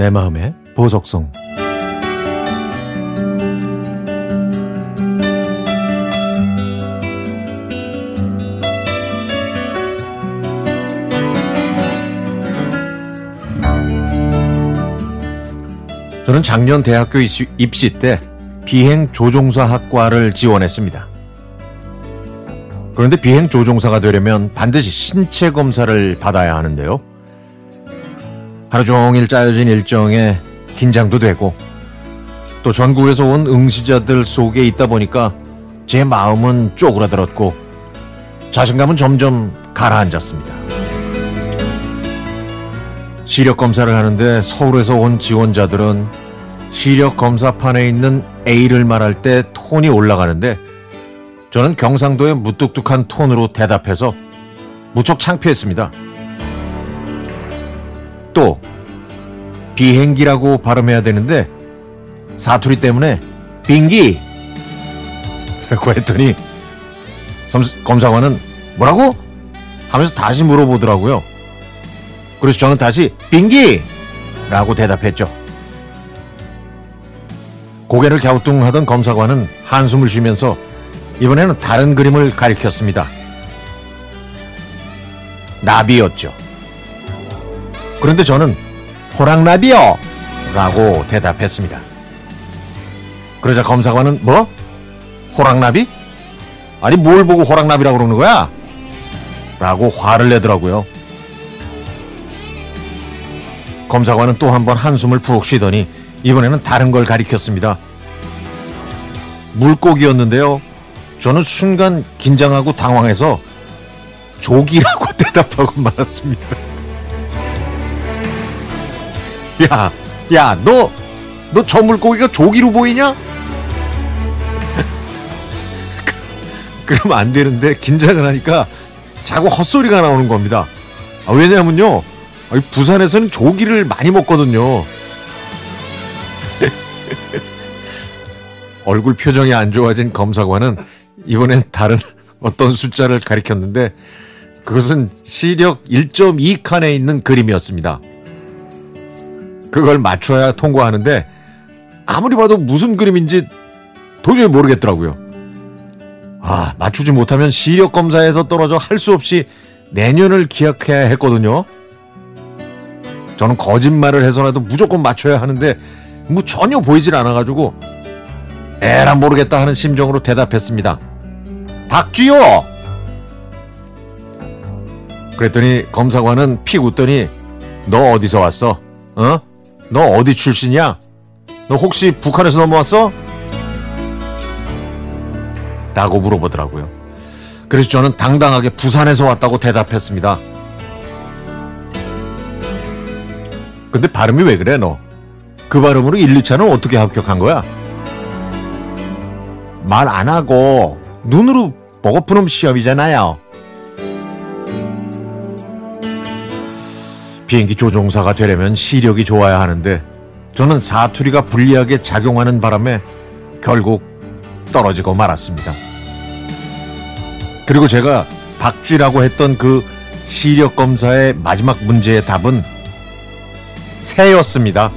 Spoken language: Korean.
내 마음의 보석성 저는 작년 대학교 입시 때 비행 조종사 학과를 지원했습니다. 그런데 비행 조종사가 되려면 반드시 신체 검사를 받아야 하는데요. 하루 종일 짜여진 일정에 긴장도 되고 또 전국에서 온 응시자들 속에 있다 보니까 제 마음은 쪼그라들었고 자신감은 점점 가라앉았습니다. 시력 검사를 하는데 서울에서 온 지원자들은 시력 검사판에 있는 A를 말할 때 톤이 올라가는데 저는 경상도의 무뚝뚝한 톤으로 대답해서 무척 창피했습니다. 또 비행기라고 발음해야 되는데 사투리 때문에 빙기 라고 했더니 검사관은 뭐라고? 하면서 다시 물어보더라고요. 그래서 저는 다시 빙기 라고 대답했죠. 고개를 갸우뚱하던 검사관은 한숨을 쉬면서 이번에는 다른 그림을 가리켰습니다. 나비였죠. 그런데 저는 호랑나비요! 라고 대답했습니다. 그러자 검사관은 뭐? 호랑나비? 아니 뭘 보고 호랑나비라고 그러는 거야? 라고 화를 내더라고요. 검사관은 또 한 번 한숨을 푹 쉬더니 이번에는 다른 걸 가리켰습니다. 물고기였는데요. 저는 순간 긴장하고 당황해서 조기라고 대답하고 말았습니다. 야, 야, 너, 너 저 물고기가 조기로 보이냐? 그러면 안 되는데 긴장을 하니까 자꾸 헛소리가 나오는 겁니다. 아, 왜냐면요, 부산에서는 조기를 많이 먹거든요. 얼굴 표정이 안 좋아진 검사관은 이번엔 다른 어떤 숫자를 가리켰는데 그것은 시력 1.2 칸에 있는 그림이었습니다. 그걸 맞춰야 통과하는데 아무리 봐도 무슨 그림인지 도저히 모르겠더라고요. 아, 맞추지 못하면 시력 검사에서 떨어져 할 수 없이 내년을 기약해야 했거든요. 저는 거짓말을 해서라도 무조건 맞춰야 하는데 뭐 전혀 보이질 않아가지고 에라 모르겠다 하는 심정으로 대답했습니다. 박쥐요! 그랬더니 검사관은 픽 웃더니 너 어디서 왔어? 어? 너 어디 출신이야? 너 혹시 북한에서 넘어왔어? 라고 물어보더라고요. 그래서 저는 당당하게 부산에서 왔다고 대답했습니다. 근데 발음이 왜 그래 너? 그 발음으로 1, 2차는 어떻게 합격한 거야? 말 안 하고 눈으로 보고 푸는 시험이잖아요. 비행기 조종사가 되려면 시력이 좋아야 하는데 저는 사투리가 불리하게 작용하는 바람에 결국 떨어지고 말았습니다. 그리고 제가 박쥐라고 했던 그 시력 검사의 마지막 문제의 답은 새였습니다.